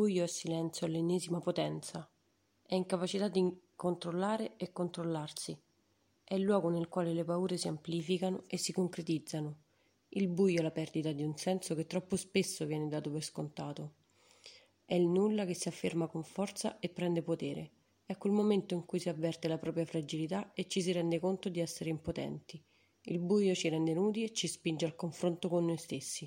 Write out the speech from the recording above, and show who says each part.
Speaker 1: buio è silenzio all'ennesima potenza, è incapacità di controllare e controllarsi, è il luogo nel quale le paure si amplificano e si concretizzano. Il buio è la perdita di un senso che troppo spesso viene dato per scontato. È il nulla che si afferma con forza e prende potere. È quel momento in cui si avverte la propria fragilità e ci si rende conto di essere impotenti. Il buio ci rende nudi e ci spinge al confronto con noi stessi.